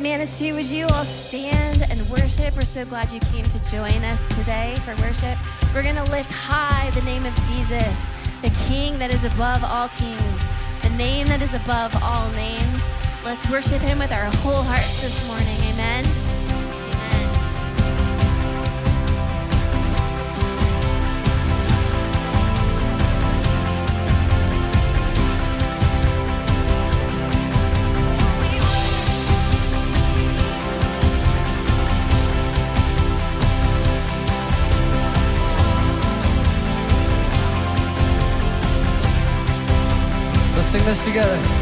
Manitou, would you all stand and worship? We're so glad you came to join us today for worship. We're going to lift high the name of Jesus, the King that is above all kings, the name that is above all names. Let's worship him with our whole hearts this morning. this together.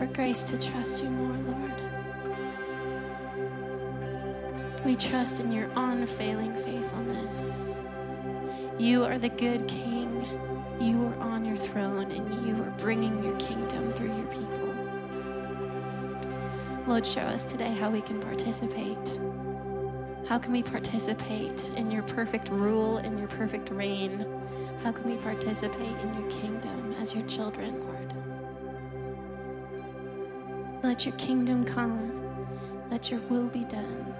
For grace to trust you more, Lord. We trust in your unfailing faithfulness. You are the good King. You are on your throne and you are bringing your kingdom through your people. Lord, show us today how we can participate. How can we participate in your perfect rule and your perfect reign? How can we participate in your kingdom as your children, Lord? Let your kingdom come. Let your will be done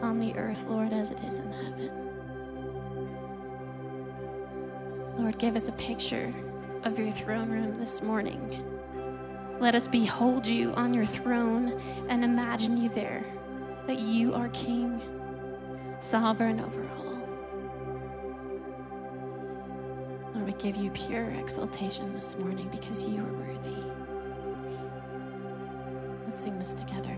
on the earth, Lord, as it is in heaven. Lord, give us a picture of your throne room this morning. Let us behold you on your throne and imagine you there, that you are King, sovereign over all. Lord, we give you pure exaltation this morning because you are worthy. This together.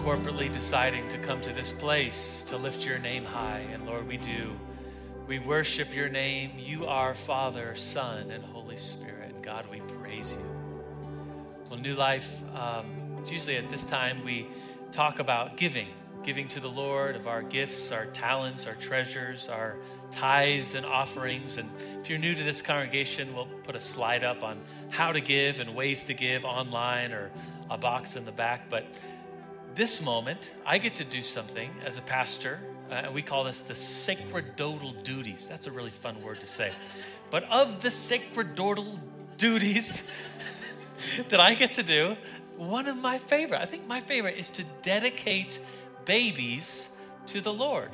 Corporately deciding to come to this place to lift your name high. And Lord, we do. We worship your name. You are Father, Son, and Holy Spirit. And God, we praise you. Well, New Life, um, it's usually at this time we talk about giving, giving to the Lord of our gifts, our talents, our treasures, our tithes and offerings. And if you're new to this congregation, we'll put a slide up on how to give and ways to give online or a box in the back. But this moment, I get to do something as a pastor, uh, and we call this the sacerdotal duties. That's a really fun word to say. But of the sacerdotal duties that I get to do, one of my favorite, I think my favorite, is to dedicate babies to the Lord.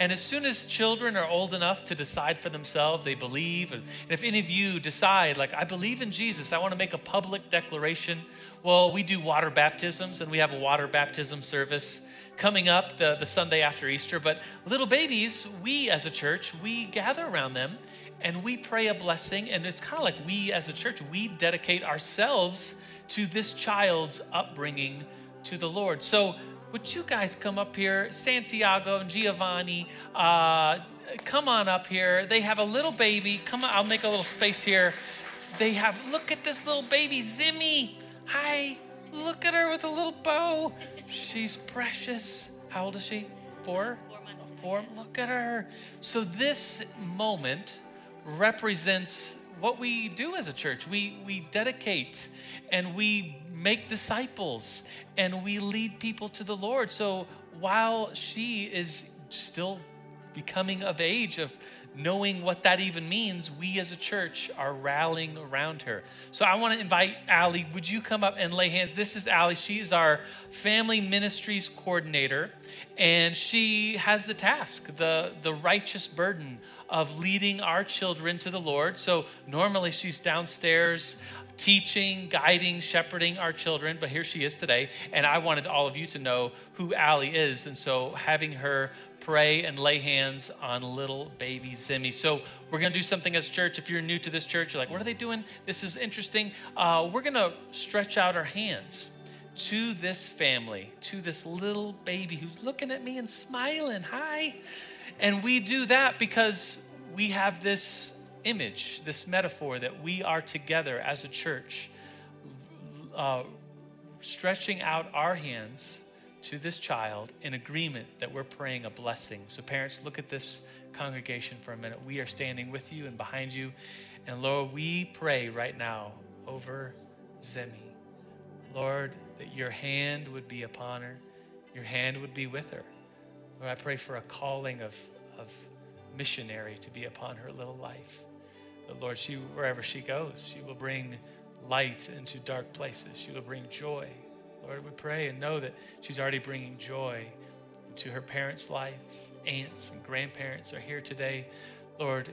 And as soon as children are old enough to decide for themselves, they believe. And if any of you decide, like, I believe in Jesus, I want to make a public declaration, well, we do water baptisms and we have a water baptism service coming up the, the Sunday after Easter. But little babies, we as a church, we gather around them and we pray a blessing. And it's kind of like we as a church, we dedicate ourselves to this child's upbringing to the Lord. So would you guys come up here? Santiago and Giovanni, uh, come on up here. They have a little baby. Come on, I'll make a little space here. They have, look at this little baby, Zimmy. Hi, look at her with a little bow. She's precious. How old is she? Four? Four months. Four. Look at her. So this moment represents what we do as a church. We, we dedicate and we make disciples and we lead people to the Lord. So while she is still becoming of age of knowing what that even means, we as a church are rallying around her. So I want to invite Allie. Would you come up and lay hands? This is Allie. She is our family ministries coordinator, and she has the task, the, the righteous burden of leading our children to the Lord. So normally she's downstairs teaching, guiding, shepherding our children, but here she is today. And I wanted all of you to know who Allie is. And so having her pray and lay hands on little baby Zimmy. So we're going to do something as church. If you're new to this church, you're like, what are they doing? This is interesting. Uh, we're going to stretch out our hands to this family, to this little baby who's looking at me and smiling. Hi. And we do that because we have this image, this metaphor that we are together as a church, uh, stretching out our hands to this child in agreement that we're praying a blessing. So, parents, look at this congregation for a minute. We are standing with you and behind you. And Lord, we pray right now over Zemi. Lord, that your hand would be upon her, your hand would be with her. Lord, I pray for a calling of, of missionary to be upon her little life. But Lord, she wherever she goes, she will bring light into dark places. She will bring joy. Lord, we pray and know that she's already bringing joy into her parents' lives. Aunts and grandparents are here today. Lord,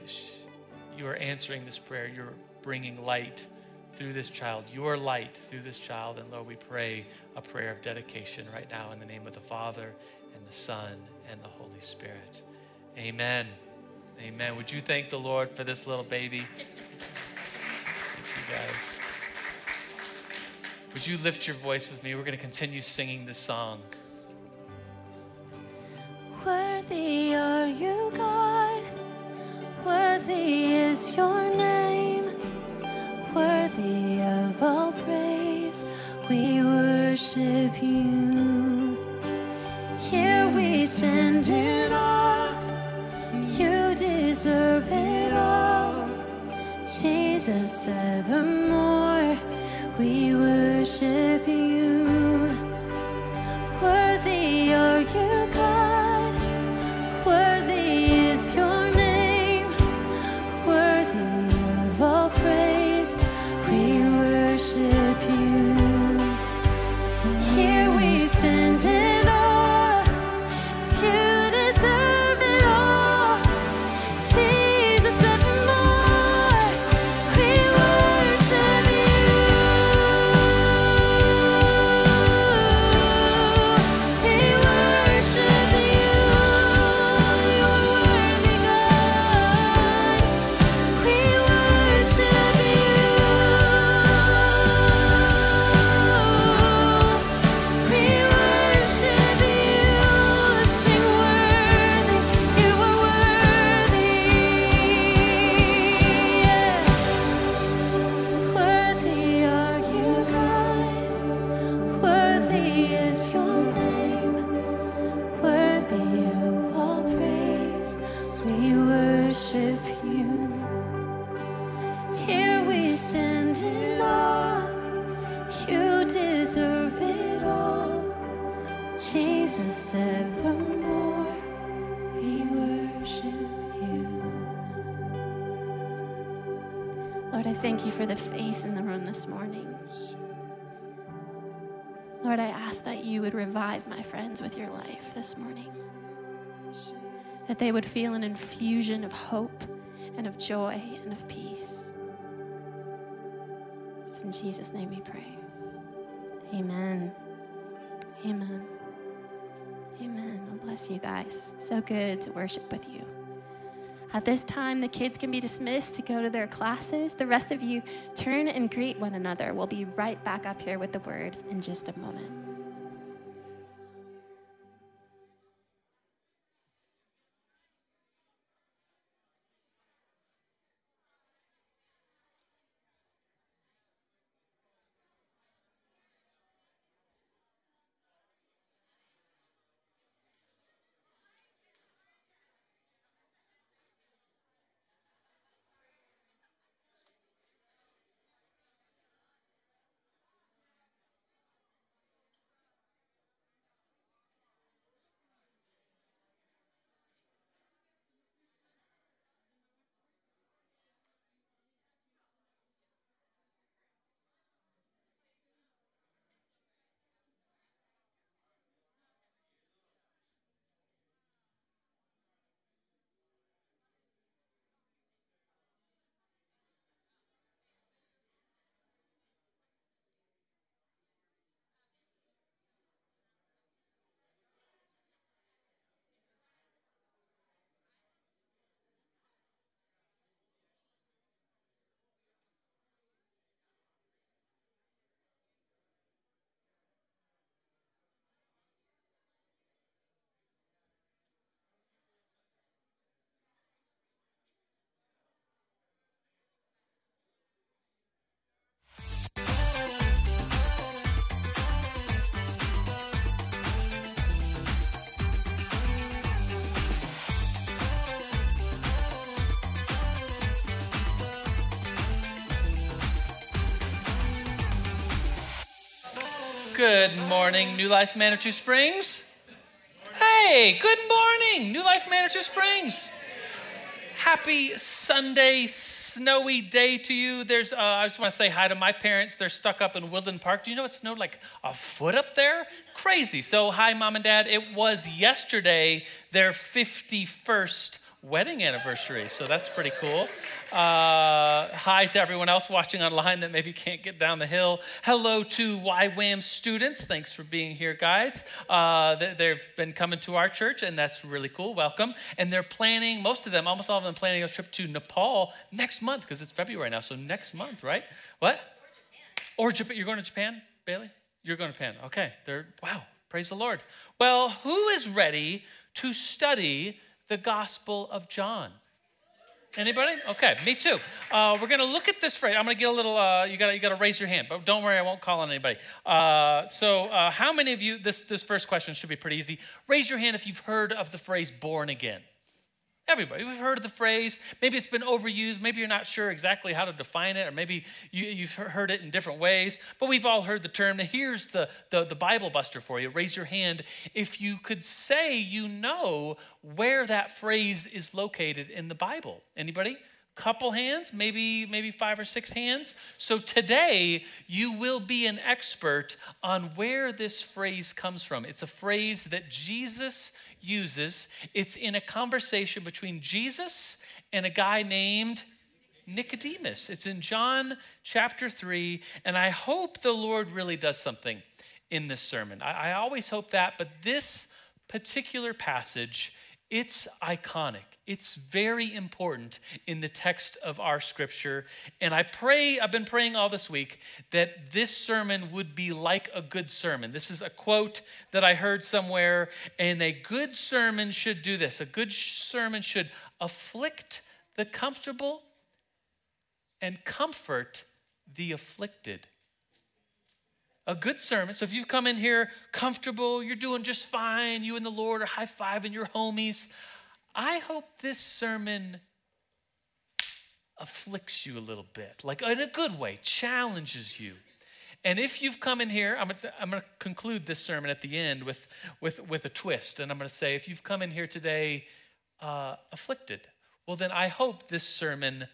you are answering this prayer. You're bringing light through this child, your light through this child. And Lord, we pray a prayer of dedication right now in the name of the Father and the Son and the Holy Spirit. Amen. Amen. Would you thank the Lord for this little baby? Thank you guys. Would you lift your voice with me? We're going to continue singing this song. Worthy are you, God. Worthy is your name. Worthy of all praise. We worship you. Here we stand in awe. You deserve it all. Jesus, evermore. We worship you. You would revive my friends with your life this morning. That they would feel an infusion of hope and of joy and of peace. It's in Jesus' name we pray. Amen. Amen. Amen. God bless you guys. So good to worship with you. At this time, the kids can be dismissed to go to their classes. The rest of you turn and greet one another. We'll be right back up here with the word in just a moment. Good morning, New Life Manitou Springs. Hey, good morning, New Life Manitou Springs. Happy Sunday, snowy day to you. There's, uh, I just want to say hi to my parents. They're stuck up in Woodland Park. Do you know it snowed like a foot up there? Crazy. So, hi, mom and dad. It was yesterday their 51st wedding anniversary. So that's pretty cool. Uh, hi to everyone else watching online that maybe can't get down the hill. Hello to YWAM students. Thanks for being here, guys. Uh, they've been coming to our church, and that's really cool. Welcome. And they're planning, most of them, almost all of them, planning a trip to Nepal next month because it's February now. So next month, right? What? Or Japan. You're going to Japan, Bailey? You're going to Japan. Okay. They're, wow. Praise the Lord. Well, who is ready to study the Gospel of John. Anybody? Okay, me too. Uh, we're going to look at this phrase. I'm going to get a little. Uh, you gotta, you got to raise your hand, but don't worry, I won't call on anybody. Uh, so, uh, how many of you? This this first question should be pretty easy. Raise your hand if you've heard of the phrase "born again." Everybody, we've heard of the phrase. Maybe it's been overused. Maybe you're not sure exactly how to define it, or maybe you, have heard it in different ways. But we've all heard the term. Now, here's the, the, the Bible buster for you. Raise your hand if you could say you know where that phrase is located in the Bible. Anybody? Couple hands, maybe maybe five or six hands. So today you will be an expert on where this phrase comes from. It's a phrase that Jesus uses. It's in a conversation between Jesus and a guy named Nicodemus. It's in John chapter 3, and I hope the Lord really does something in this sermon. I, I always hope that, but this particular passage, it's iconic. It's very important in the text of our scripture. And I pray, I've been praying all this week, that this sermon would be like a good sermon. This is a quote that I heard somewhere, and a good sermon should do this. A good sermon should afflict the comfortable and comfort the afflicted. A good sermon. So if you've come in here comfortable, you're doing just fine, you and the Lord are high fiving your homies, I hope this sermon afflicts you a little bit, like in a good way, challenges you. And if you've come in here, I'm gonna, I'm gonna conclude this sermon at the end with, with, with a twist. And I'm gonna say, if you've come in here today uh, afflicted, well, then I hope this sermon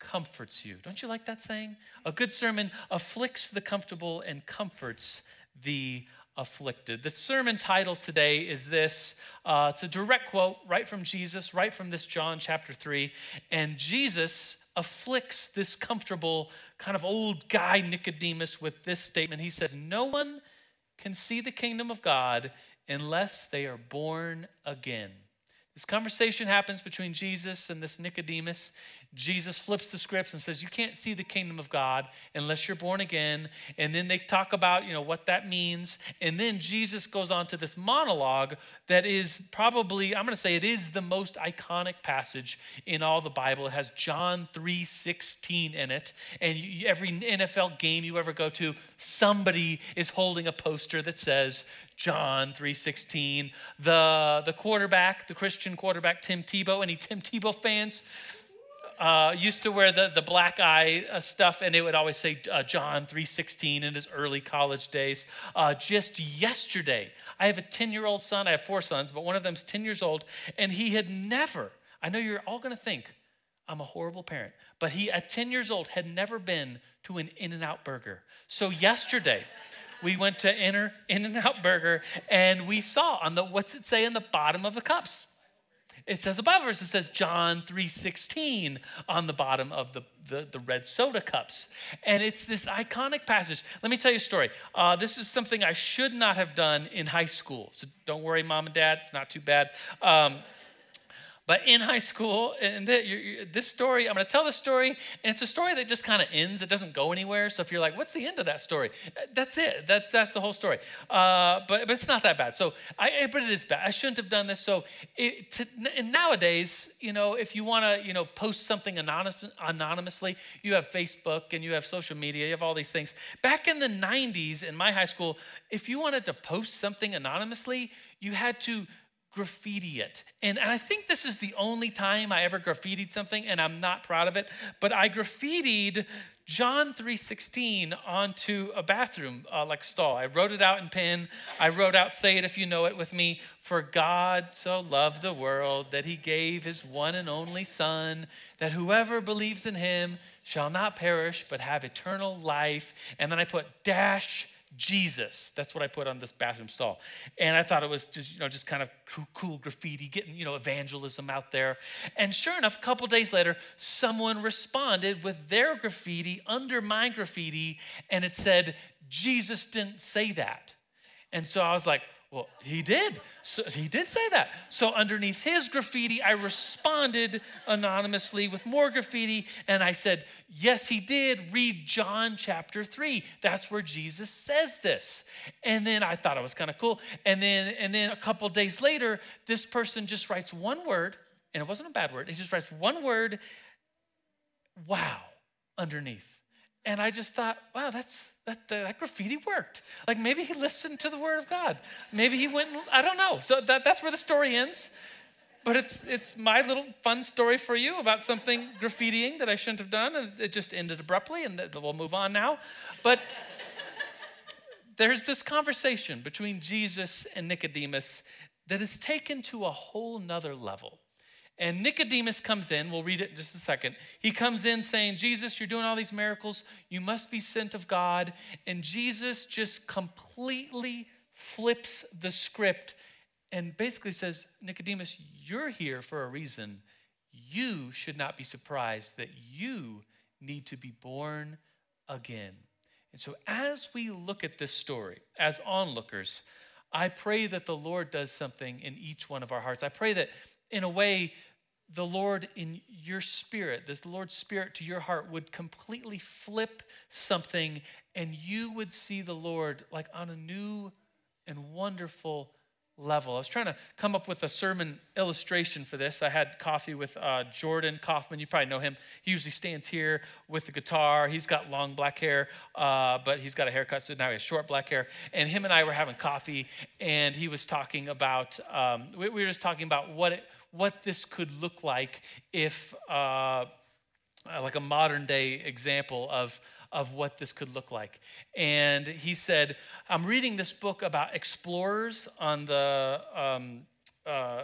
comforts you. Don't you like that saying? A good sermon afflicts the comfortable and comforts the afflicted. The sermon title today is this uh, it's a direct quote right from Jesus, right from this John chapter 3. And Jesus afflicts this comfortable, kind of old guy Nicodemus with this statement. He says, No one can see the kingdom of God unless they are born again. This conversation happens between Jesus and this Nicodemus. Jesus flips the scripts and says, You can't see the kingdom of God unless you're born again. And then they talk about, you know, what that means. And then Jesus goes on to this monologue that is probably, I'm going to say it is the most iconic passage in all the Bible. It has John 3 16 in it. And you, every NFL game you ever go to, somebody is holding a poster that says, John 3:16. The the quarterback, the Christian quarterback Tim Tebow, any Tim Tebow fans? Uh, used to wear the, the black eye uh, stuff, and it would always say uh, John 3.16 in his early college days. Uh, just yesterday, I have a 10-year-old son. I have four sons, but one of them's 10 years old, and he had never, I know you're all going to think, I'm a horrible parent, but he, at 10 years old, had never been to an In-N-Out burger. So yesterday, we went to In and Out Burger and we saw on the what's it say in the bottom of the cups? It says above us, it says John 3.16 on the bottom of the, the, the, red soda cups. And it's this iconic passage. Let me tell you a story. Uh, this is something I should not have done in high school. So don't worry, mom and dad, it's not too bad. Um, but in high school, and this story, I'm going to tell this story, and it's a story that just kind of ends. It doesn't go anywhere. So if you're like, what's the end of that story? Uh, that's it. That's, that's the whole story. Uh, but, but it's not that bad. So, I, but it is bad. I shouldn't have done this. So it, to, and nowadays, you know, if you want to, you know, post something anonymous, anonymously, you have Facebook and you have social media, you have all these things. Back in the 90s in my high school, if you wanted to post something anonymously, you had to graffiti it. And, and I think this is the only time I ever graffitied something, and I'm not proud of it, but I graffitied John 3:16 onto a bathroom uh, like stall. I wrote it out in pen. I wrote out say it if you know it with me. For God so loved the world that he gave his one and only son that whoever believes in him shall not perish but have eternal life. And then I put dash Jesus. That's what I put on this bathroom stall. And I thought it was just, you know, just kind of cool, graffiti, getting, you know, evangelism out there. And sure enough, a couple days later, someone responded with their graffiti under my graffiti, and it said, Jesus didn't say that. And so I was like, well, he did. So he did say that. So underneath his graffiti, I responded anonymously with more graffiti, and I said, Yes, he did. Read John chapter 3. That's where Jesus says this. And then I thought it was kind of cool. And then, and then a couple days later, this person just writes one word, and it wasn't a bad word. He just writes one word, wow, underneath. And I just thought, wow, that's that, that graffiti worked. Like maybe he listened to the word of God. Maybe he went, I don't know. So that, that's where the story ends. But it's it's my little fun story for you about something graffitiing that I shouldn't have done, and it just ended abruptly, and we'll move on now. But there's this conversation between Jesus and Nicodemus that is taken to a whole nother level. And Nicodemus comes in, we'll read it in just a second. He comes in saying, Jesus, you're doing all these miracles. You must be sent of God. And Jesus just completely flips the script and basically says, Nicodemus, you're here for a reason. You should not be surprised that you need to be born again. And so, as we look at this story, as onlookers, I pray that the Lord does something in each one of our hearts. I pray that, in a way, the Lord in your spirit, this Lord's spirit to your heart would completely flip something and you would see the Lord like on a new and wonderful level. I was trying to come up with a sermon illustration for this. I had coffee with uh, Jordan Kaufman. You probably know him. He usually stands here with the guitar. He's got long black hair, uh, but he's got a haircut, so now he has short black hair. And him and I were having coffee, and he was talking about, um, we, we, were just talking about what, it, what this could look like if, uh, like a modern day example of, of what this could look like. And he said, I'm reading this book about explorers on the um, uh,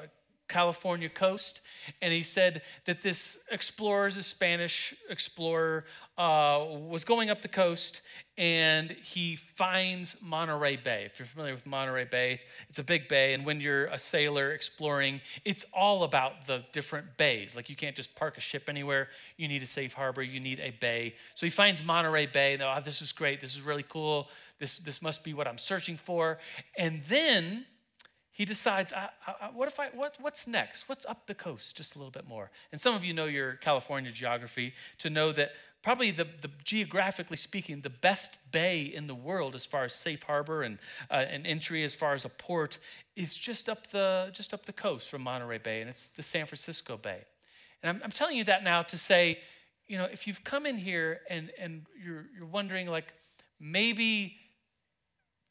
California coast. And he said that this explorer is a Spanish explorer, uh, was going up the coast and he finds Monterey Bay. If you're familiar with Monterey Bay, it's a big bay. And when you're a sailor exploring, it's all about the different bays. Like you can't just park a ship anywhere. You need a safe harbor, you need a bay. So he finds Monterey Bay. And, oh, this is great. This is really cool. This, this must be what I'm searching for. And then he decides, I, I, what if I, what, what's next? What's up the coast just a little bit more? And some of you know your California geography to know that probably the, the geographically speaking, the best bay in the world as far as safe harbor and uh, an entry as far as a port is just up the just up the coast from Monterey Bay, and it's the San Francisco Bay. And I'm, I'm telling you that now to say, you know, if you've come in here and and you're you're wondering like maybe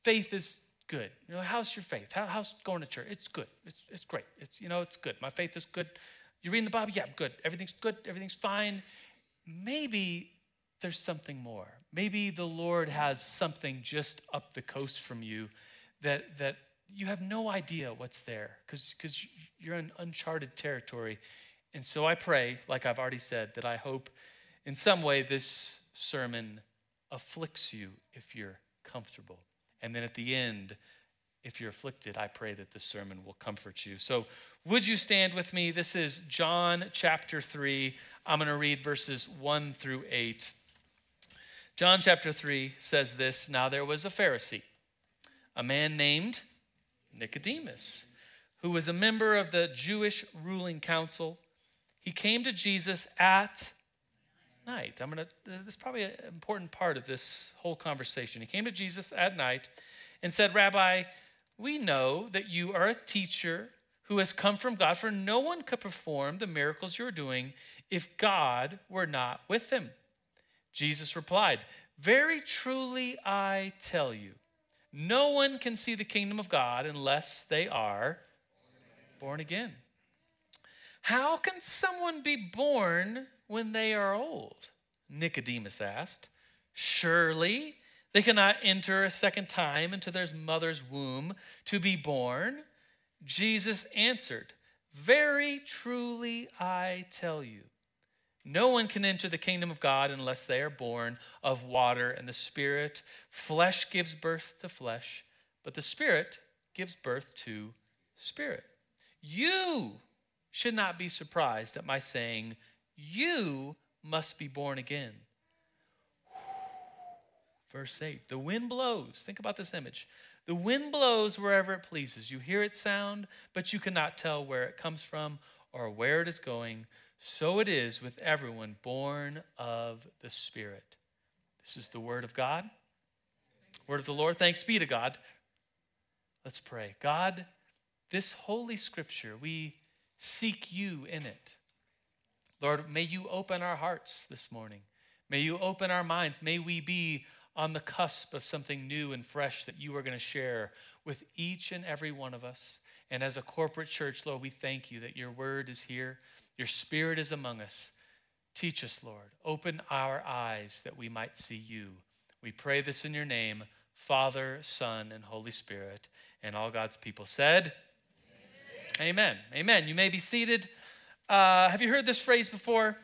faith is good. You know, how's your faith? How, how's going to church? It's good. It's it's great. It's you know, it's good. My faith is good. You reading the Bible? Yeah, good. Everything's good. Everything's fine maybe there's something more. Maybe the Lord has something just up the coast from you that, that you have no idea what's there because you're in uncharted territory. And so I pray, like I've already said, that I hope in some way this sermon afflicts you if you're comfortable. And then at the end, if you're afflicted, I pray that this sermon will comfort you. So, would you stand with me? This is John chapter 3. I'm going to read verses 1 through 8. John chapter 3 says this Now there was a Pharisee, a man named Nicodemus, who was a member of the Jewish ruling council. He came to Jesus at night. I'm going to, this is probably an important part of this whole conversation. He came to Jesus at night and said, Rabbi, we know that you are a teacher who has come from God, for no one could perform the miracles you're doing if God were not with him. Jesus replied, Very truly I tell you, no one can see the kingdom of God unless they are born again. How can someone be born when they are old? Nicodemus asked. Surely they cannot enter a second time into their mother's womb to be born. Jesus answered, Very truly I tell you, no one can enter the kingdom of God unless they are born of water and the Spirit. Flesh gives birth to flesh, but the Spirit gives birth to spirit. You should not be surprised at my saying, You must be born again. Verse 8 The wind blows. Think about this image. The wind blows wherever it pleases. You hear its sound, but you cannot tell where it comes from or where it is going. So it is with everyone born of the Spirit. This is the word of God. Word of the Lord. Thanks be to God. Let's pray. God, this holy scripture, we seek you in it. Lord, may you open our hearts this morning. May you open our minds. May we be on the cusp of something new and fresh that you are going to share with each and every one of us. And as a corporate church, Lord, we thank you that your word is here, your spirit is among us. Teach us, Lord. Open our eyes that we might see you. We pray this in your name, Father, Son, and Holy Spirit. And all God's people said, Amen. Amen. Amen. You may be seated. Uh, have you heard this phrase before?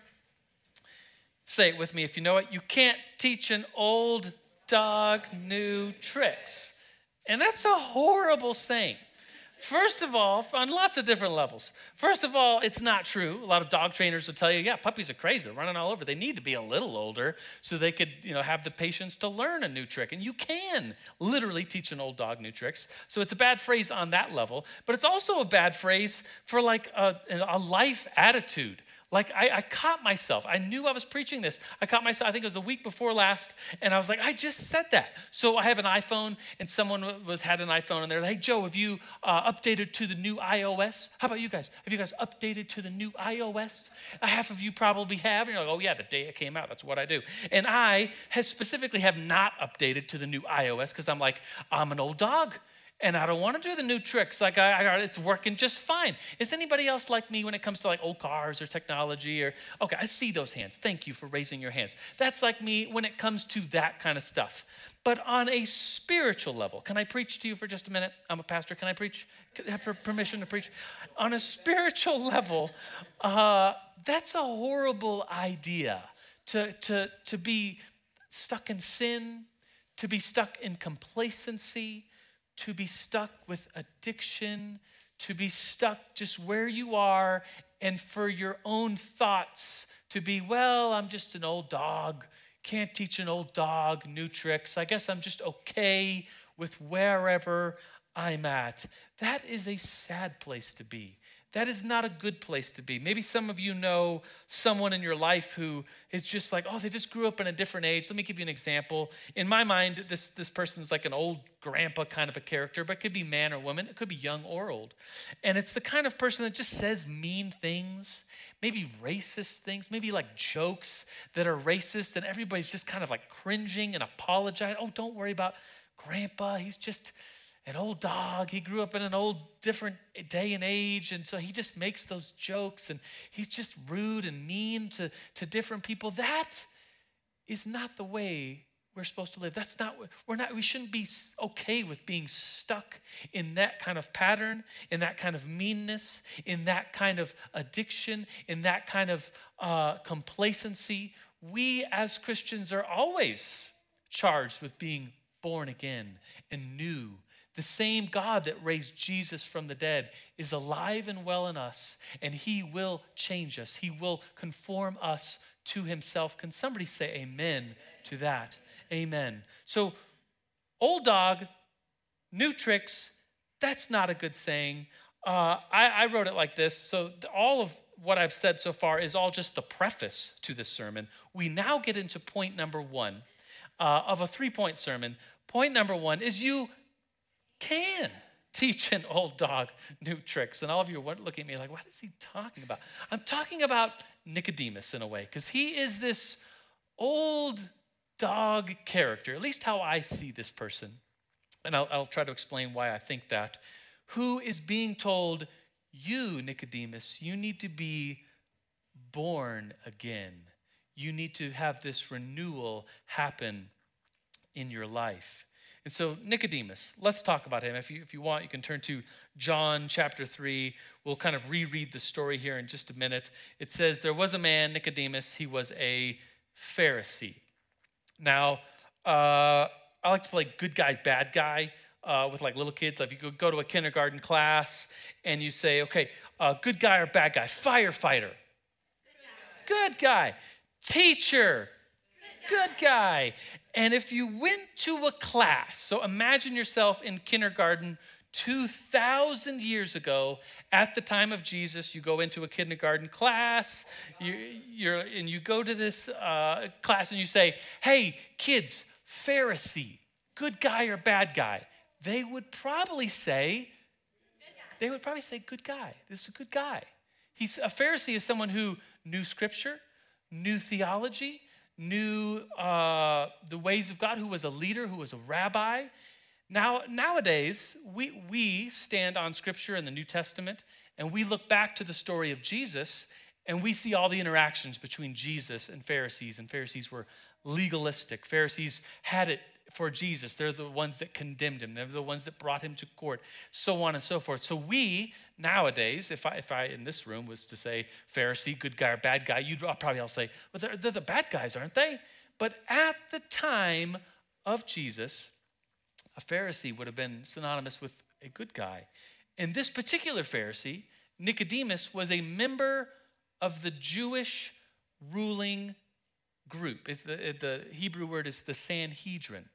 Say it with me if you know it. You can't teach an old dog new tricks. And that's a horrible saying. First of all, on lots of different levels. First of all, it's not true. A lot of dog trainers will tell you, yeah, puppies are crazy, They're running all over. They need to be a little older so they could, you know, have the patience to learn a new trick. And you can literally teach an old dog new tricks. So it's a bad phrase on that level, but it's also a bad phrase for like a, a life attitude. Like I, I, caught myself. I knew I was preaching this. I caught myself. I think it was the week before last, and I was like, I just said that. So I have an iPhone, and someone was had an iPhone, and they're like, Hey Joe, have you uh, updated to the new iOS? How about you guys? Have you guys updated to the new iOS? Half of you probably have. And you're like, Oh yeah, the day it came out. That's what I do. And I has specifically have not updated to the new iOS because I'm like, I'm an old dog and I don't want to do the new tricks. Like I, I, it's working just fine. Is anybody else like me when it comes to like old cars or technology or okay? I see those hands. Thank you for raising your hands. That's like me when it comes to that kind of stuff. But on a spiritual level, can I preach to you for just a minute? I'm a pastor. Can I preach? Have permission to preach? On a spiritual level, uh, that's a horrible idea to to to be stuck in sin, to be stuck in complacency to be stuck with addiction, to be stuck just where you are, and for your own thoughts to be, well, I'm just an old dog. Can't teach an old dog new tricks. I guess I'm just okay with wherever I'm at. That is a sad place to be. That is not a good place to be. Maybe some of you know someone in your life who is just like, oh, they just grew up in a different age. Let me give you an example. In my mind, this, this person's like an old grandpa kind of a character, but it could be man or woman, it could be young or old. And it's the kind of person that just says mean things, maybe racist things, maybe like jokes that are racist, and everybody's just kind of like cringing and apologizing. Oh, don't worry about grandpa. He's just an old dog. He grew up in an old, different day and age. And so he just makes those jokes and he's just rude and mean to, to different people. That is not the way we're supposed to live. That's not, we're not, we shouldn't be okay with being stuck in that kind of pattern, in that kind of meanness, in that kind of addiction, in that kind of uh, complacency. We as Christians are always charged with being born again and new the same God that raised Jesus from the dead is alive and well in us, and He will change us. He will conform us to Himself. Can somebody say amen to that? Amen. So, old dog, new tricks, that's not a good saying. Uh, I, I wrote it like this. So, all of what I've said so far is all just the preface to this sermon. We now get into point number one uh, of a three point sermon. Point number one is you can teach an old dog new tricks. And all of you are looking at me like, what is he talking about? I'm talking about Nicodemus in a way, because he is this old dog character, at least how I see this person. And I'll, I'll try to explain why I think that. Who is being told, you, Nicodemus, you need to be born again. You need to have this renewal happen in your life. And so, Nicodemus, let's talk about him. If you, if you want, you can turn to John chapter 3. We'll kind of reread the story here in just a minute. It says, There was a man, Nicodemus, he was a Pharisee. Now, uh, I like to play good guy, bad guy uh, with like little kids. Like, if you go to a kindergarten class and you say, Okay, uh, good guy or bad guy? Firefighter. Good guy. Good guy. Teacher. Good guy. And if you went to a class, so imagine yourself in kindergarten 2,000 years ago, at the time of Jesus, you go into a kindergarten class, you, are and you go to this uh, class and you say, Hey, kids, Pharisee, good guy or bad guy? They would probably say, they would probably say, Good guy. This is a good guy. He's, a Pharisee is someone who knew scripture, knew theology, knew uh, the ways of God, who was a leader, who was a rabbi. Now, nowadays, we, we stand on Scripture in the New Testament and we look back to the story of Jesus and we see all the interactions between Jesus and Pharisees. And Pharisees were legalistic. Pharisees had it for Jesus. They're the ones that condemned him. They're the ones that brought him to court, so on and so forth. So we nowadays, if I, if I in this room was to say Pharisee, good guy or bad guy, you'd probably all say, well, they're, they're the bad guys, aren't they? But at the time of Jesus, a Pharisee would have been synonymous with a good guy. And this particular Pharisee, Nicodemus, was a member of the Jewish ruling group. The, the Hebrew word is the Sanhedrin.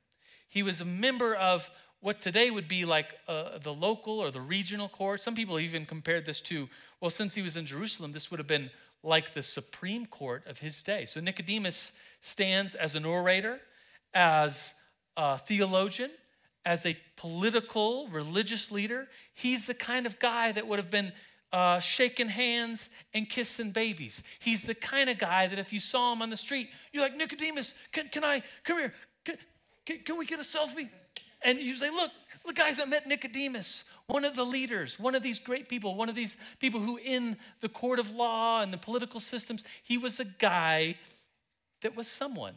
He was a member of what today would be like uh, the local or the regional court. Some people even compared this to, well, since he was in Jerusalem, this would have been like the Supreme Court of his day. So Nicodemus stands as an orator, as a theologian, as a political, religious leader. He's the kind of guy that would have been uh, shaking hands and kissing babies. He's the kind of guy that if you saw him on the street, you're like, Nicodemus, can, can I, come here, can, can, we get a selfie? And you say, look, the guys that met Nicodemus, one of the leaders, one of these great people, one of these people who in the court of law and the political systems, he was a guy that was someone.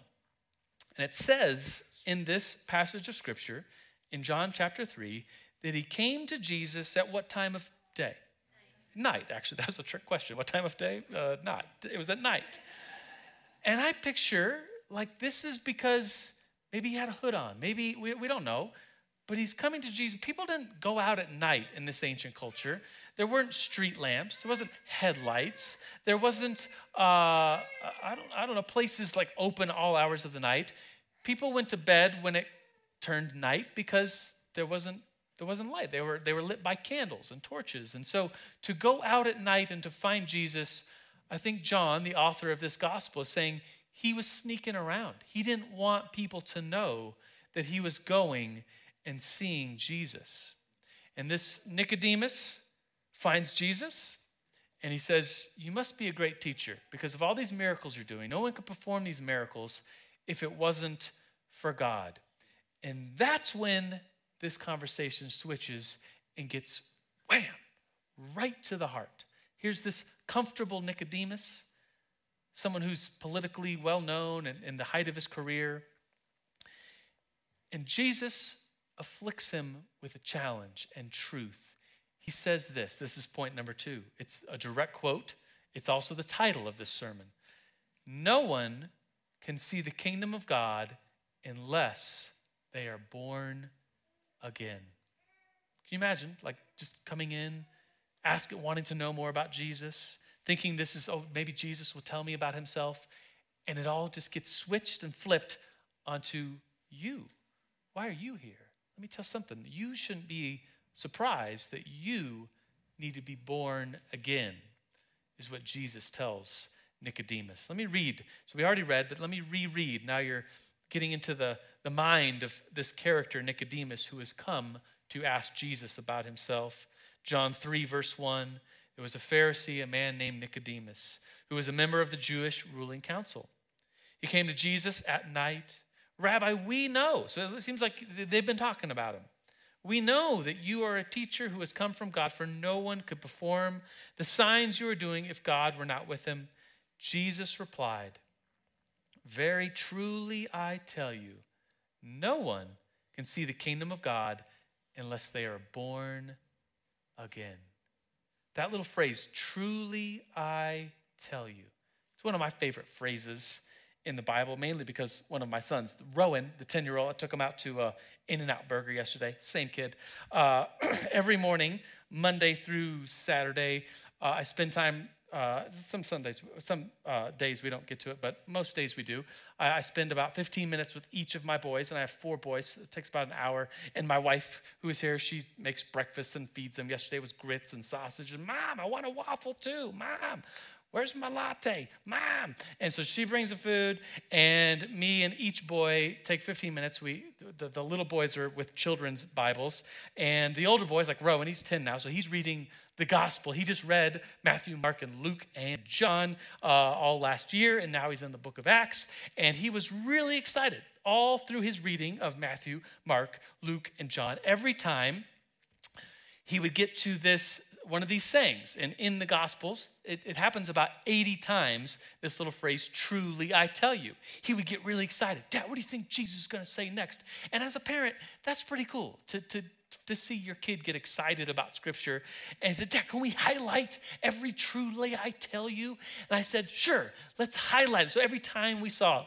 And it says in this passage of scripture, in John chapter 3, that he came to Jesus at what time of day? Night, actually. That was a trick question. What time of day? Uh, not. It was at night. And I picture like this is because maybe he had a hood on. Maybe we, we don't know. But he's coming to Jesus. People didn't go out at night in this ancient culture. There weren't street lamps. There wasn't headlights. There wasn't, uh, I, don't, I don't know, places like open all hours of the night. People went to bed when it turned night because there wasn't there wasn't light. They were, they were lit by candles and torches. And so to go out at night and to find Jesus, I think John, the author of this gospel, is saying he was sneaking around. He didn't want people to know that he was going and seeing Jesus. And this Nicodemus finds Jesus and he says, You must be a great teacher because of all these miracles you're doing. No one could perform these miracles if it wasn't for God. And that's when this conversation switches and gets wham, right to the heart. Here's this comfortable Nicodemus, someone who's politically well known and in the height of his career. And Jesus afflicts him with a challenge and truth. He says this this is point number two. It's a direct quote, it's also the title of this sermon. No one can see the kingdom of God unless they are born again. Can you imagine, like, just coming in, asking, wanting to know more about Jesus, thinking this is, oh, maybe Jesus will tell me about himself, and it all just gets switched and flipped onto you. Why are you here? Let me tell something. You shouldn't be surprised that you need to be born again, is what Jesus tells Nicodemus. Let me read. So we already read, but let me reread. Now you're getting into the, the mind of this character, Nicodemus, who has come to ask Jesus about himself. John 3, verse 1 there was a Pharisee, a man named Nicodemus, who was a member of the Jewish ruling council. He came to Jesus at night. Rabbi, we know. So it seems like they've been talking about him. We know that you are a teacher who has come from God, for no one could perform the signs you are doing if God were not with him. Jesus replied, very truly, I tell you, no one can see the kingdom of God unless they are born again. That little phrase, truly, I tell you, it's one of my favorite phrases in the Bible, mainly because one of my sons, Rowan, the 10 year old, I took him out to uh, In N Out Burger yesterday, same kid. Uh, every morning, Monday through Saturday, uh, I spend time uh, some Sundays, some uh, days we don't get to it, but most days we do. I, I, spend about 15 minutes with each of my boys, and I have four boys. It takes about an hour. And my wife, who is here, she makes breakfast and feeds them. Yesterday was grits and sausage. And mom, I want a waffle too. Mom, Where's my latte? Mom. And so she brings the food, and me and each boy take 15 minutes. We, the, the little boys are with children's Bibles, and the older boy's like Rowan, he's 10 now, so he's reading the gospel. He just read Matthew, Mark, and Luke and John uh, all last year, and now he's in the book of Acts, and he was really excited all through his reading of Matthew, Mark, Luke, and John. Every time he would get to this one of these sayings. And in the Gospels, it, it, happens about 80 times, this little phrase, truly I tell you. He would get really excited. Dad, what do you think Jesus is going to say next? And as a parent, that's pretty cool to, to, to see your kid get excited about Scripture. And said, Dad, can we highlight every truly I tell you? And I said, Sure, let's highlight it. So every time we saw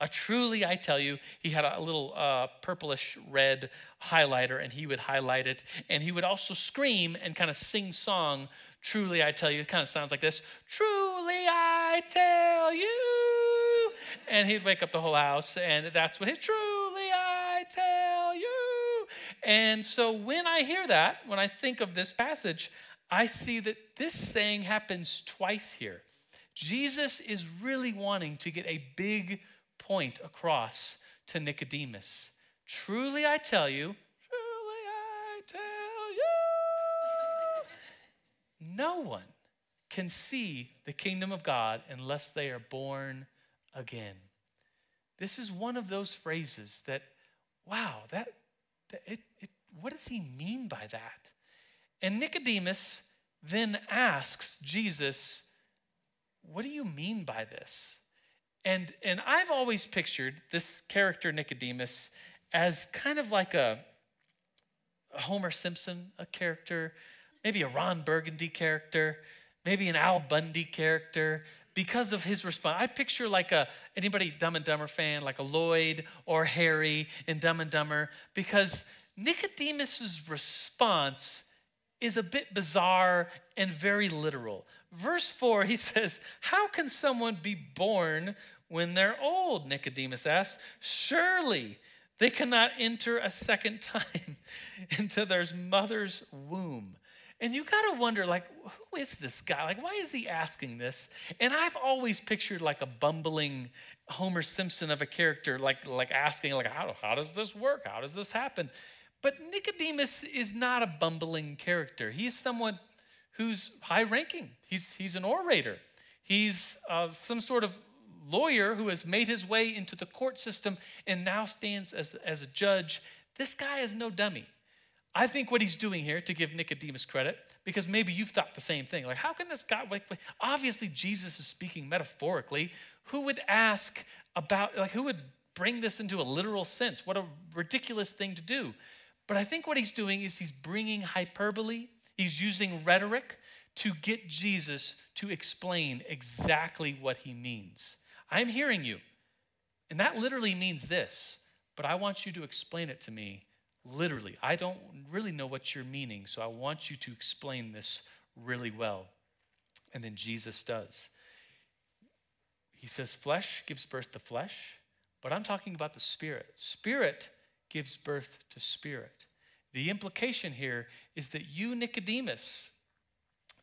a truly, I tell you, he had a little uh, purplish red highlighter and he would highlight it. And he would also scream and kind of sing song, Truly, I tell you. It kind of sounds like this Truly, I tell you. And he'd wake up the whole house, and that's what his you. And so when I hear that, when I think of this passage, I see that this saying happens twice here. Jesus is really wanting to get a big point across to Nicodemus. Truly I tell you, truly I tell you, no one can see the kingdom of God unless they are born again. This is one of those phrases that, wow, that, that it, what does he mean by that? And Nicodemus then asks Jesus, What do you mean by this? And, and I've always pictured this character, Nicodemus, as kind of like a, a Homer Simpson, a character, maybe a Ron Burgundy character, maybe an Al Bundy character, because of his response. I picture like a anybody Dumb and Dumber fan, like a Lloyd or Harry in Dumb and Dumber, because Nicodemus's response is a bit bizarre and very literal. Verse 4, he says, How can someone be born when they're old? Nicodemus asks. Surely they cannot enter a second time into their mother's womb. And you got to wonder, like, who is this guy? Like, why is he asking this? And I've always pictured like a bumbling Homer Simpson of a character, like, like asking, like, how, how does this work? How does this happen? But Nicodemus is not a bumbling character. He's someone who's high ranking. He's, he's an orator. He's uh, some sort of lawyer who has made his way into the court system and now stands as, as a judge. This guy is no dummy. I think what he's doing here, to give Nicodemus credit, because maybe you've thought the same thing. Like, how can this guy, like, obviously Jesus is speaking metaphorically. Who would ask about, like, who would bring this into a literal sense? What a ridiculous thing to do. But I think what he's doing is he's bringing hyperbole, he's using rhetoric to get Jesus to explain exactly what he means. I'm hearing you. And that literally means this, but I want you to explain it to me literally. I don't really know what you're meaning, so I want you to explain this really well. And then Jesus does. He says, Flesh gives birth to flesh, but I'm talking about the Spirit. Spirit gives birth to spirit. The implication here is that you, Nicodemus,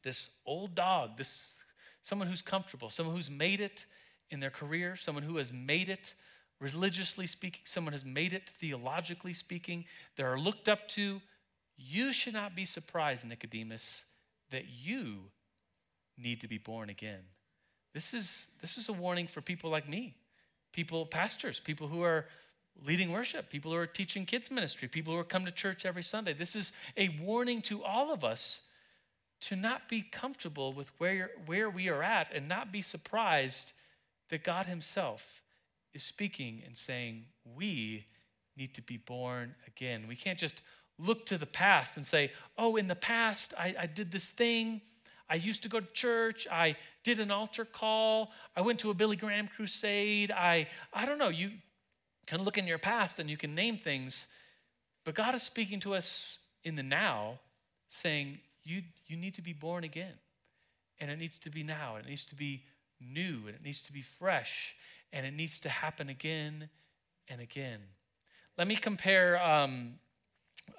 this old dog, this someone who's comfortable, someone who's made it in their career, someone who has made it religiously speaking, someone has made it theologically speaking, they are looked up to. You should not be surprised, Nicodemus, that you need to be born again. This is, this is a warning for people like me, people, pastors, people who are leading worship, people who are teaching kids ministry, people who are come to church every Sunday. This is a warning to all of us to not be comfortable with where, where we are at and not be surprised that God Himself is speaking and saying, we need to be born again. We can't just look to the past and say, oh, in the past, I, I did this thing. I used to go to church. I did an altar call. I went to a Billy Graham crusade. I, I don't know. You can look in your past and you can name things, but God is speaking to us in the now, saying, you, you need to be born again. And it needs to be now. And it needs to be new. And it needs to be fresh and it needs to happen again and again. Let me compare um,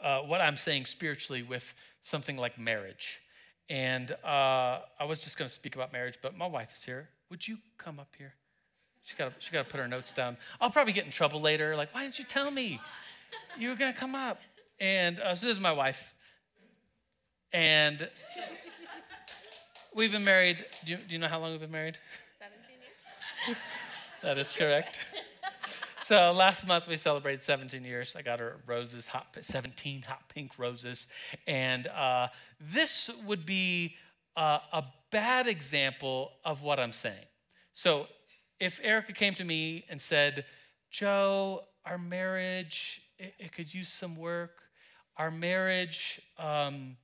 uh, what I'm saying spiritually with something like marriage. And uh, I was just going to speak about marriage, but my wife is here. Would you come up here? She got she got to put her notes down. I'll probably get in trouble later. Like, why didn't you tell me you were going to come up? And uh, so this is my wife, and we've been married. Do you, do you know how long we've been married? Seventeen years. That is correct. so last month we celebrated 17 years. I got her roses, hot 17 hot pink roses, and uh, this would be uh, a bad example of what I'm saying. So if Erica came to me and said, "Joe, our marriage it, it could use some work. Our marriage um,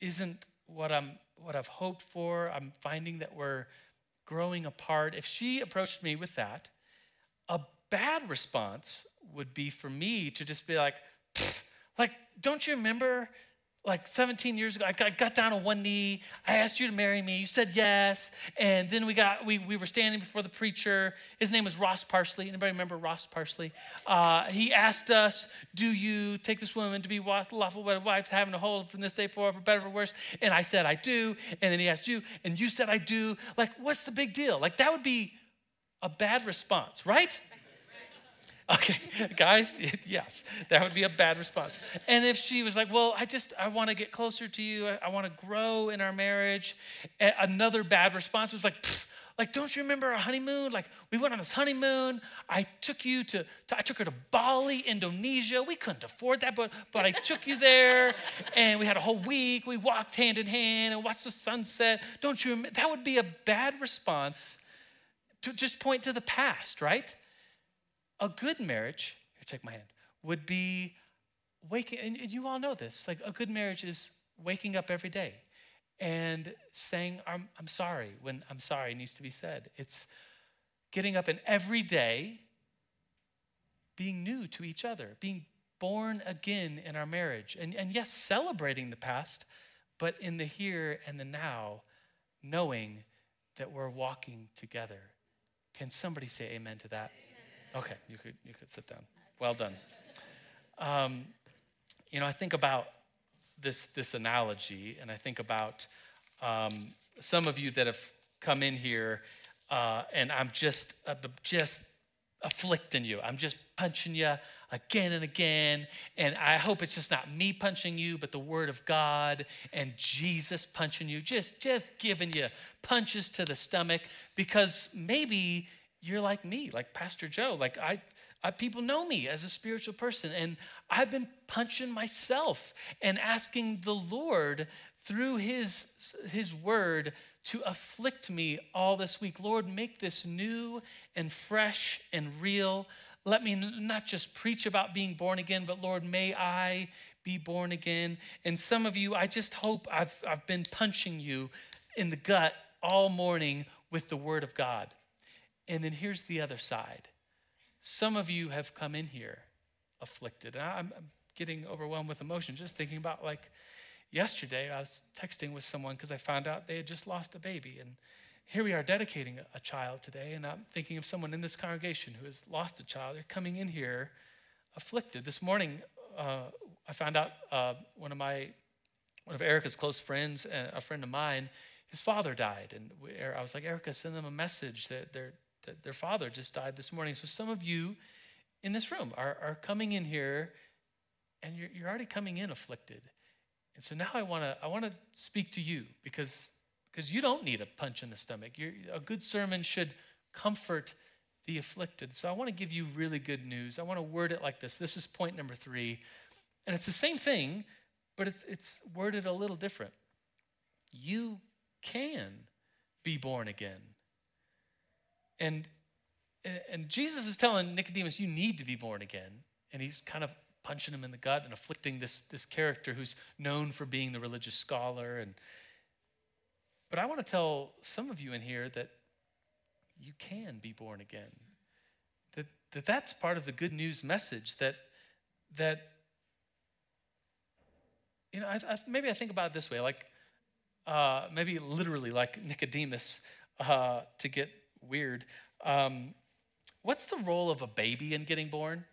isn't what I'm what I've hoped for. I'm finding that we're growing apart, if she approached me with that, a bad response would be for me to just be like, like, don't you remember like 17 years ago, I got, down on one knee. I asked you to marry me. You said yes. And then we got we, we were standing before the preacher. His name was Ross Parsley. Anybody remember Ross Parsley? Uh, he asked us, "Do you take this woman to be lawful wedded wife, having a hold from this day forward, for better for worse?" And I said, "I do." And then he asked you, and you said, "I do." Like, what's the big deal? Like that would be a bad response, right? Okay, guys, yes, that would be a bad response. And if she was like, Well, I just, I want to get closer to you, I, I want to grow in our marriage, another bad response was like, like, don't you remember our honeymoon? Like, we went on this honeymoon. I took you to, to, I took her to Bali, Indonesia. We couldn't afford that, but, but I took you there and we had a whole week. We walked hand in hand and watched the sunset. Don't you remember? That would be a bad response to just point to the past, right? A good marriage, here, take my hand, would be waking, and you all know this, like a good marriage is waking up every day and saying, I'm, I'm sorry when I'm sorry needs to be said. It's getting up and every day being new to each other, being born again in our marriage. And, and yes, celebrating the past, but in the here and the now, knowing that we're walking together. Can somebody say amen to that? Okay, you could, you could sit down. Well done. Um, you know, I think about this, this analogy, and I think about um, some of you that have come in here, uh, and I'm just, uh, just afflicting you. I'm just punching you again and again. And I hope it's just not me punching you, but the Word of God and Jesus punching you, just, just giving you punches to the stomach because maybe you're like me, like Pastor Joe. Like I, I, people know me as a spiritual person, and I've been punching myself and asking the Lord through His His Word to afflict me all this week. Lord, make this new and fresh and real. Let me not just preach about being born again, but Lord, may I be born again. And some of you, I just hope I've, I've been punching you in the gut all morning with the Word of God. And then here's the other side. Some of you have come in here afflicted. And I'm, getting overwhelmed with emotion just thinking about like yesterday, I was texting with someone because I found out they had just lost a baby. And here we are dedicating a child today. And I'm thinking of someone in this congregation who has lost a child. They're coming in here afflicted. This morning, uh, I found out uh, one of my one of Erica's close friends, a friend of mine, his father died, and we, I was like, Erica, send them a message that they're that their father just died this morning. So some of you in this room are, are coming in here and you're, you're already coming in afflicted. And so now I want to I want to speak to you because because you don't need a punch in the stomach. You're, a good sermon should comfort the afflicted. So I want to give you really good news. I want to word it like this. This is point number three, and it's the same thing, but it's it's worded a little different. You can be born again. And, and Jesus is telling Nicodemus, you need to be born again. And he's kind of punching him in the gut and afflicting this, this character who's known for being the religious scholar. And, but I want to tell some of you in here that you can be born again. That, that that's part of the good news message that, that you know, I, I, maybe I think about it this way, like uh, maybe literally like Nicodemus uh, to get weird. Um, what's the role of a baby in getting born?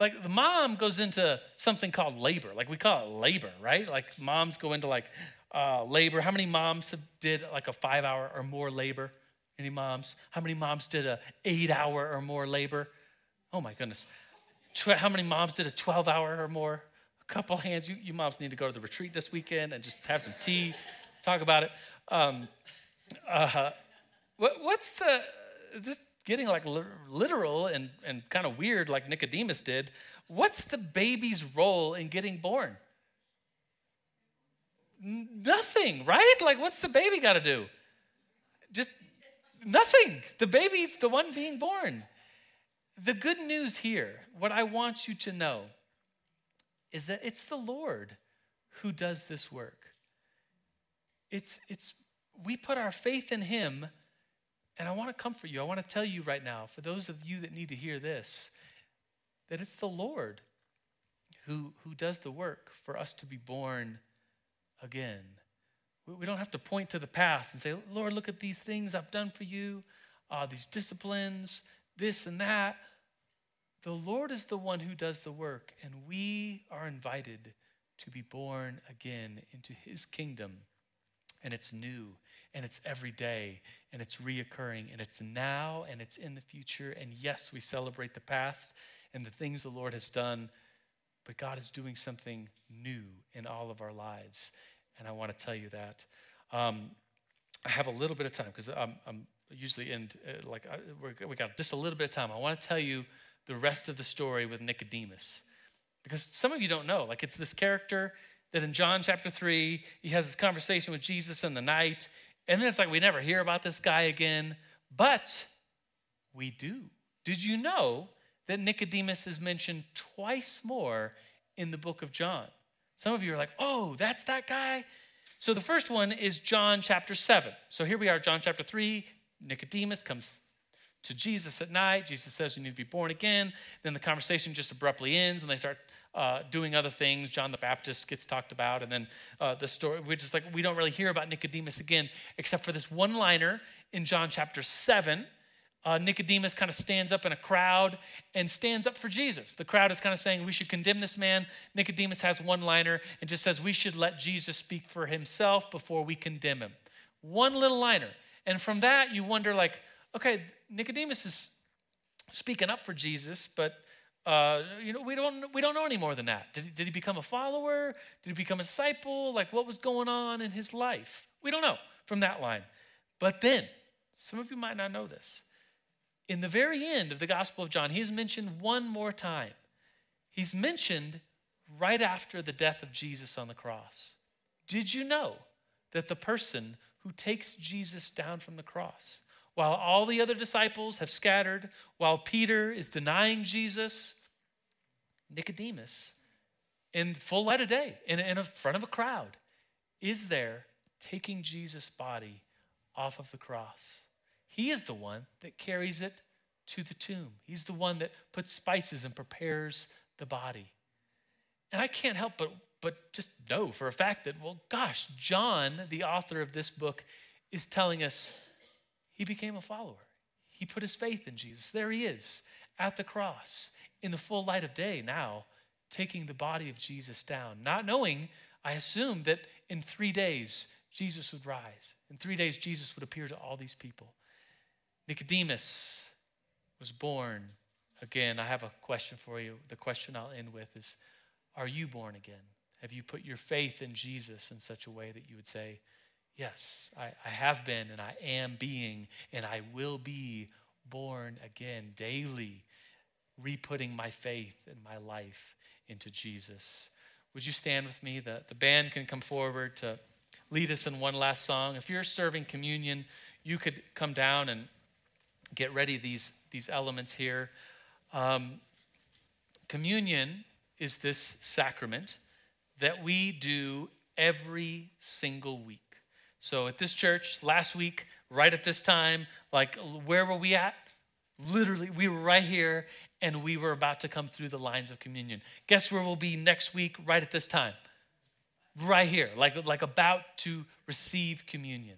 Like the mom goes into something called labor. Like we call it labor, right? Like moms go into like uh, labor. How many moms did like a five hour or more labor? Any moms? How many moms did a eight hour or more labor? Oh my goodness. How many moms did a 12 hour or more? A couple hands. You, you moms need to go to the retreat this weekend and just have some tea, talk about it. Um, uh, what, what's the, just getting like literal and, and kind of weird like Nicodemus did, what's the baby's role in getting born? Nothing, right? Like, what's the baby got to do? Just nothing. The baby's the one being born. The good news here, what I want you to know, is that it's the Lord who does this work. It's, it's we put our faith in Him, and I want to comfort you. I want to tell you right now, for those of you that need to hear this, that it's the Lord who, who does the work for us to be born again. We, don't have to point to the past and say, Lord, look at these things I've done for you, uh, these disciplines, this and that. The Lord is the one who does the work, and we are invited to be born again into his kingdom. And it's new, and it's every day, and it's reoccurring, and it's now, and it's in the future. And yes, we celebrate the past and the things the Lord has done, but God is doing something new in all of our lives. And I want to tell you that. Um, I have a little bit of time because I'm, I'm, usually in, uh, like, I, we got just a little bit of time. I want to tell you the rest of the story with Nicodemus. Because some of you don't know. Like, it's this character that in John chapter 3, he has this conversation with Jesus in the night. And then it's like we never hear about this guy again. But we do. Did you know that Nicodemus is mentioned twice more in the book of John? Some of you are like, oh, that's that guy? So the first one is John chapter 7. So here we are, John chapter 3. Nicodemus comes to Jesus at night. Jesus says, You need to be born again. Then the conversation just abruptly ends and they start uh, doing other things. John the Baptist gets talked about. And then uh, the story, we're just like, we don't really hear about Nicodemus again, except for this one liner in John chapter 7. Uh, Nicodemus kind of stands up in a crowd and stands up for Jesus. The crowd is kind of saying, We should condemn this man. Nicodemus has one liner and just says, We should let Jesus speak for himself before we condemn him. One little liner. And from that, you wonder, like, okay, Nicodemus is speaking up for Jesus, but uh, you know, we don't we don't know any more than that. Did did he become a follower? Did he become a disciple? Like, what was going on in his life? We don't know from that line. But then, some of you might not know this. In the very end of the Gospel of John, he is mentioned one more time. He's mentioned right after the death of Jesus on the cross. Did you know that the person who takes Jesus down from the cross while all the other disciples have scattered, while Peter is denying Jesus, Nicodemus, in full light of day, in, in front of a crowd, is there taking Jesus' body off of the cross. He is the one that carries it to the tomb. He's the one that puts spices and prepares the body. And I can't help but, but just know for a fact that, well, gosh, John, the author of this book, is telling us he became a follower. He put his faith in Jesus. There he is at the cross in the full light of day now, taking the body of Jesus down, not knowing, I assume, that in three days Jesus would rise. In three days, Jesus would appear to all these people. Nicodemus was born again. I have a question for you. The question I'll end with is Are you born again? Have you put your faith in Jesus in such a way that you would say, Yes, I, I have been and I am being and I will be born again daily, re-putting my faith and my life into Jesus. Would you stand with me? The, the band can come forward to lead us in one last song. If you're serving communion, you could come down and get ready these, these elements here. Um, communion is this sacrament that we do every single week. So at this church last week, right at this time, like where were we at? Literally, we were right here and we were about to come through the lines of communion. Guess where we'll be next week, right at this time? Right here, like, like about to receive communion.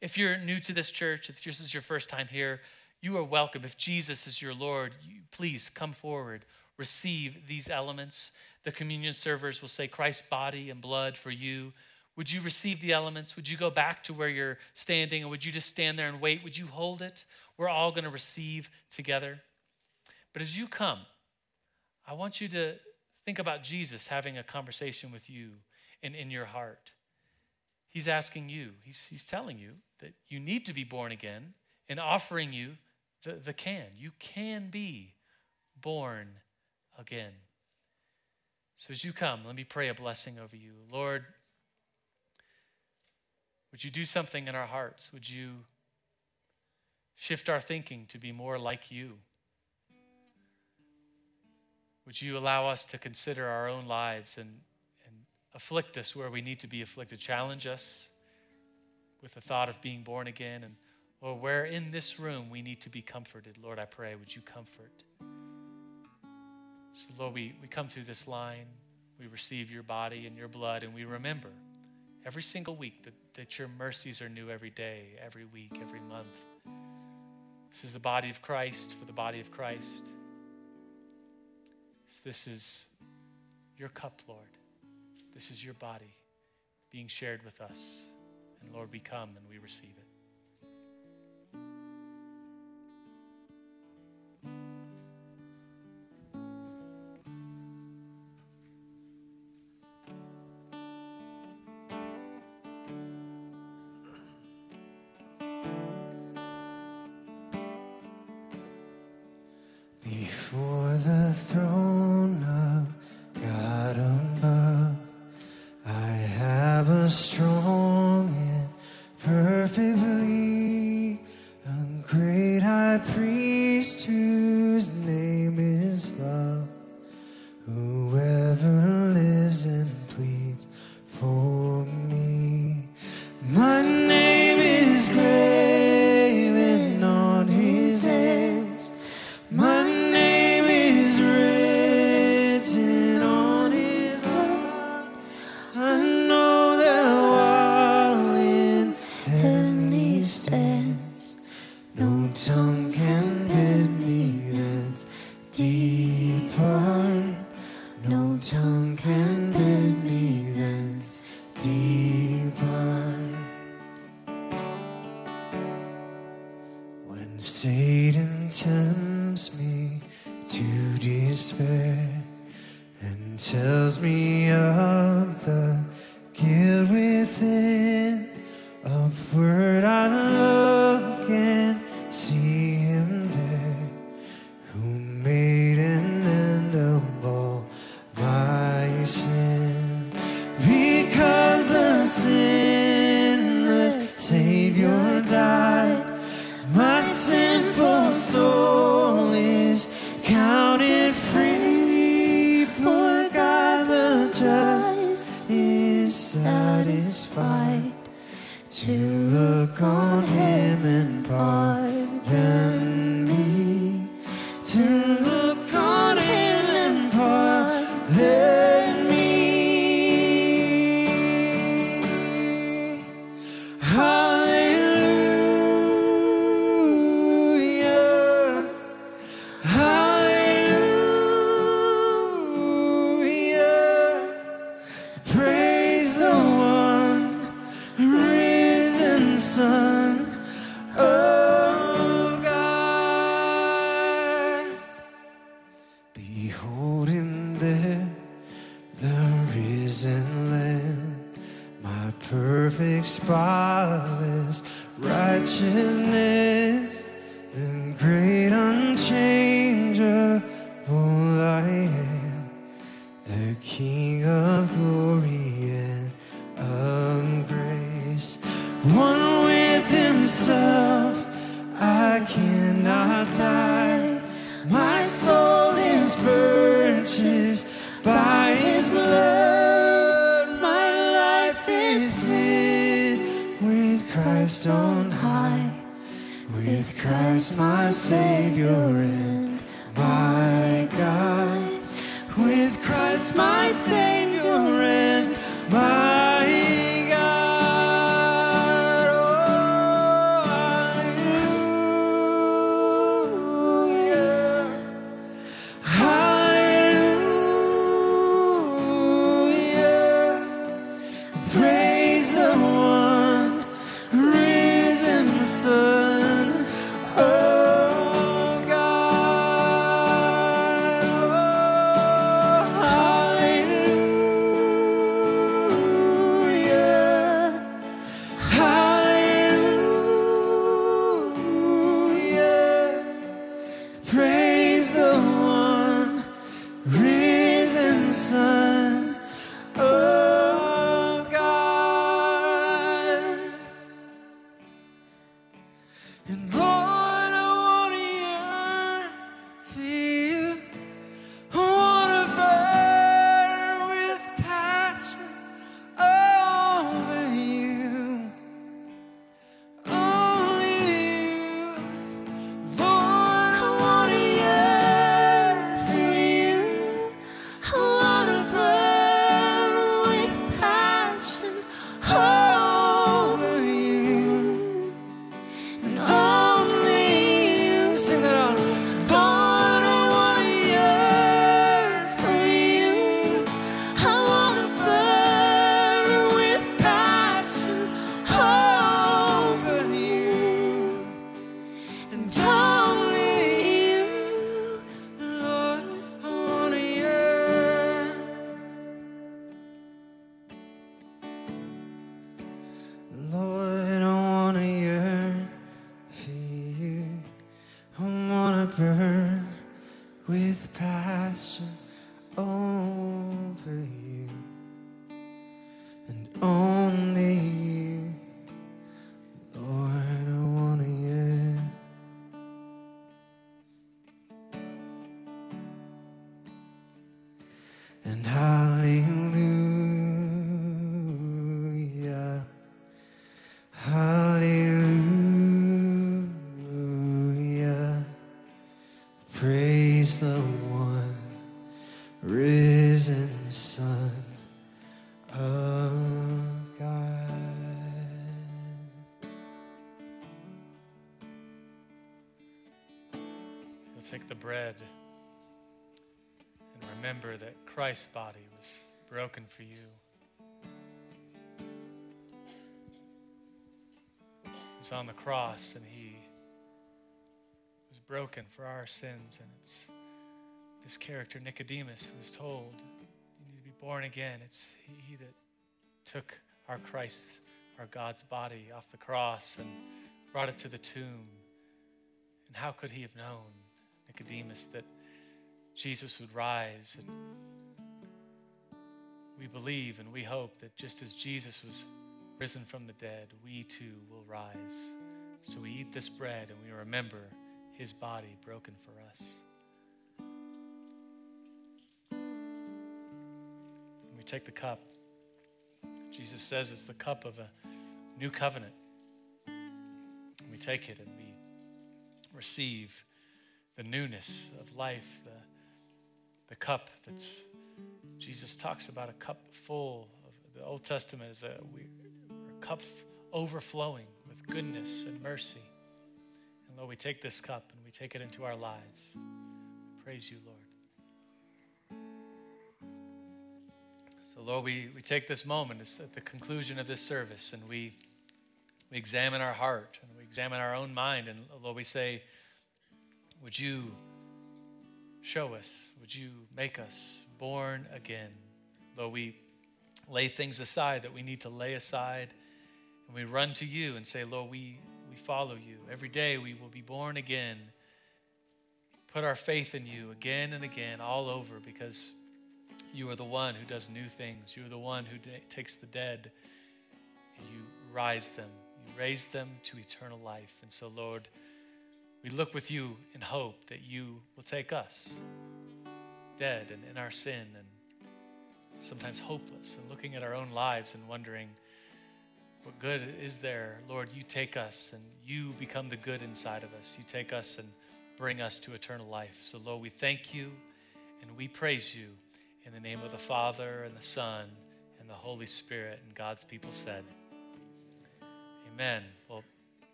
If you're new to this church, if this is your first time here, you are welcome. If Jesus is your Lord, you, please come forward, receive these elements. The communion servers will say Christ's body and blood for you. Would you receive the elements? Would you go back to where you're standing, or would you just stand there and wait? Would you hold it? We're all going to receive together. But as you come, I want you to think about Jesus having a conversation with you and in your heart. He's asking you, he's, he's telling you that you need to be born again and offering you the, the can. You can be born again. So as you come, let me pray a blessing over you. Lord, would you do something in our hearts? Would you shift our thinking to be more like you? Would you allow us to consider our own lives and, and afflict us where we need to be afflicted? Challenge us with the thought of being born again and or where in this room we need to be comforted. Lord, I pray, would you comfort? So, Lord, we, we come through this line, we receive your body and your blood, and we remember every single week, that, that your mercies are new every day, every week, every month. This is the body of Christ for the body of Christ. This is your cup, Lord. This is your body being shared with us. And Lord, we come and we receive it. No tongue can take the bread and remember that Christ's body was broken for you. He was on the cross and he was broken for our sins. And it's this character, Nicodemus, who was told, You need to be born again. It's he, he that took our Christ, our God's body off the cross and brought it to the tomb. And how could he have known, Nicodemus, that Jesus would rise? And we believe and we hope that just as Jesus was risen from the dead, we too will rise. So we eat this bread and we remember his body broken for us. And we take the cup. Jesus says it's the cup of a new covenant. We take it and we receive the newness of life, the, the cup that's, Jesus talks about a cup full of the Old Testament is a, we, a cup overflowing with goodness and mercy. And Lord, we take this cup and we take it into our lives. Praise you, Lord. So, Lord, we, we take this moment, it's at the conclusion of this service, and we, we examine our heart and we examine our own mind. And Lord, we say, Would you show us? Would you make us born again? Though we lay things aside that we need to lay aside, and we run to you and say, Lord, we, we follow you. Every day we will be born again. Put our faith in you again and again, all over, because you are the one who does new things. You are the one who takes the dead and you rise them. You raise them to eternal life. And so, Lord, we look with you in hope that you will take us, dead and in our sin and sometimes hopeless, and looking at our own lives and wondering, what good is there? Lord, you take us and you become the good inside of us. You take us and bring us to eternal life. So, Lord, we thank you and we praise you in the name of the Father and the Son and the Holy Spirit. And God's people said, Amen. Well,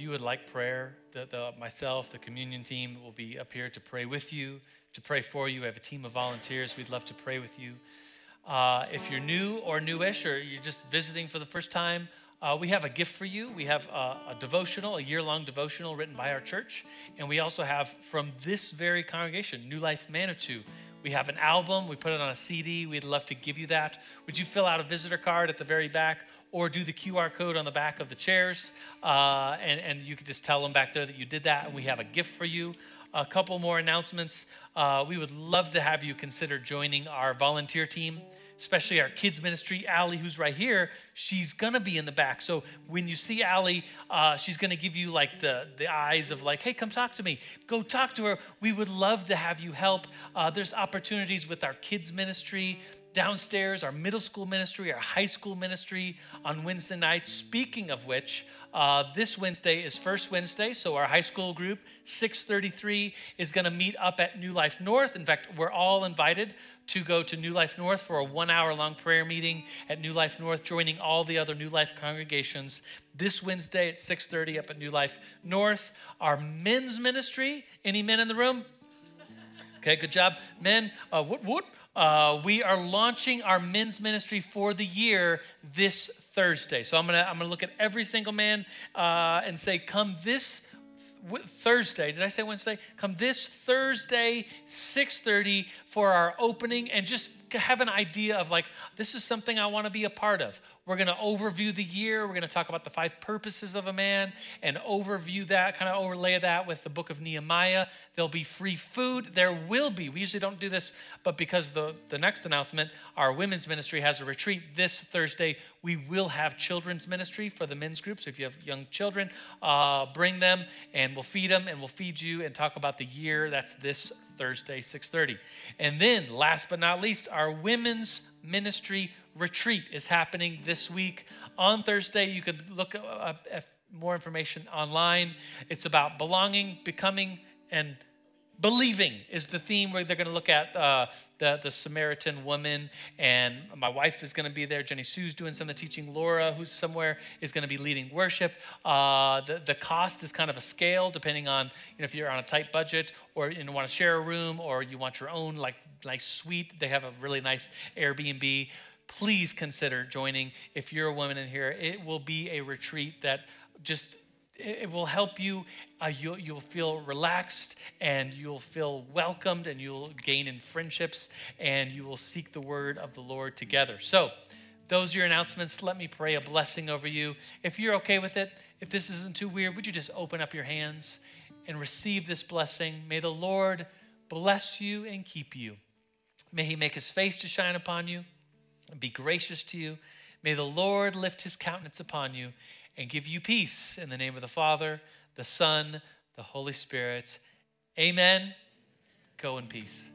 if you would like prayer, the, the, myself, the communion team will be up here to pray with you, to pray for you. We have a team of volunteers. We'd love to pray with you. Uh, if you're new or newish, or you're just visiting for the first time, uh, we have a gift for you. We have a, a devotional, a year long devotional written by our church. And we also have from this very congregation, New Life Manitou. We have an album. We put it on a CD. We'd love to give you that. Would you fill out a visitor card at the very back or do the QR code on the back of the chairs? Uh, and, and you could just tell them back there that you did that. And we have a gift for you. A couple more announcements. Uh, we would love to have you consider joining our volunteer team especially our kids ministry. Allie, who's right here, she's gonna be in the back. So when you see Allie, uh, she's gonna give you like the, the eyes of like, hey, come talk to me. Go talk to her. We would love to have you help. Uh, there's opportunities with our kids ministry downstairs, our middle school ministry, our high school ministry on Wednesday nights. Speaking of which, uh, this Wednesday is First Wednesday, so our high school group, 633, is going to meet up at New Life North. In fact, we're all invited to go to New Life North for a one hour long prayer meeting at New Life North, joining all the other New Life congregations this Wednesday at 6:30 up at New Life North. Our men's ministry. Any men in the room? Okay, good job, men. Uh, what? What? Uh, we are launching our men's ministry for the year this Thursday. So I'm gonna I'm gonna look at every single man uh, and say, come this Thursday. Did I say Wednesday? Come this Thursday, 6:30 for our opening, and just have an idea of like this is something I want to be a part of. We're going to overview the year. We're going to talk about the five purposes of a man and overview that, kind of overlay that with the book of Nehemiah. There'll be free food. There will be. We usually don't do this, but because the, the next announcement, our women's ministry has a retreat this Thursday. We will have children's ministry for the men's group. So if you have young children, uh, bring them and we'll feed them and we'll feed you and talk about the year. That's this Thursday, 6:30. And then, last but not least, our women's ministry retreat is happening this week on Thursday. You could look at more information online. It's about belonging, becoming, and Believing is the theme where they're going to look at uh, the, the Samaritan woman, and my wife is going to be there. Jenny Sue's doing some of the teaching. Laura, who's somewhere, is going to be leading worship. Uh, the, the cost is kind of a scale depending on you know, if you're on a tight budget or you want to share a room or you want your own like nice suite. They have a really nice Airbnb. Please consider joining. If you're a woman in here, it will be a retreat that just it will help you. Uh, you'll, you'll feel relaxed and you'll feel welcomed and you'll gain in friendships and you will seek the word of the Lord together. So, those are your announcements. Let me pray a blessing over you. If you're okay with it, if this isn't too weird, would you just open up your hands and receive this blessing? May the Lord bless you and keep you. May he make his face to shine upon you and be gracious to you. May the Lord lift his countenance upon you and give you peace in the name of the Father, the Son, the Holy Spirit. Amen. Go in peace.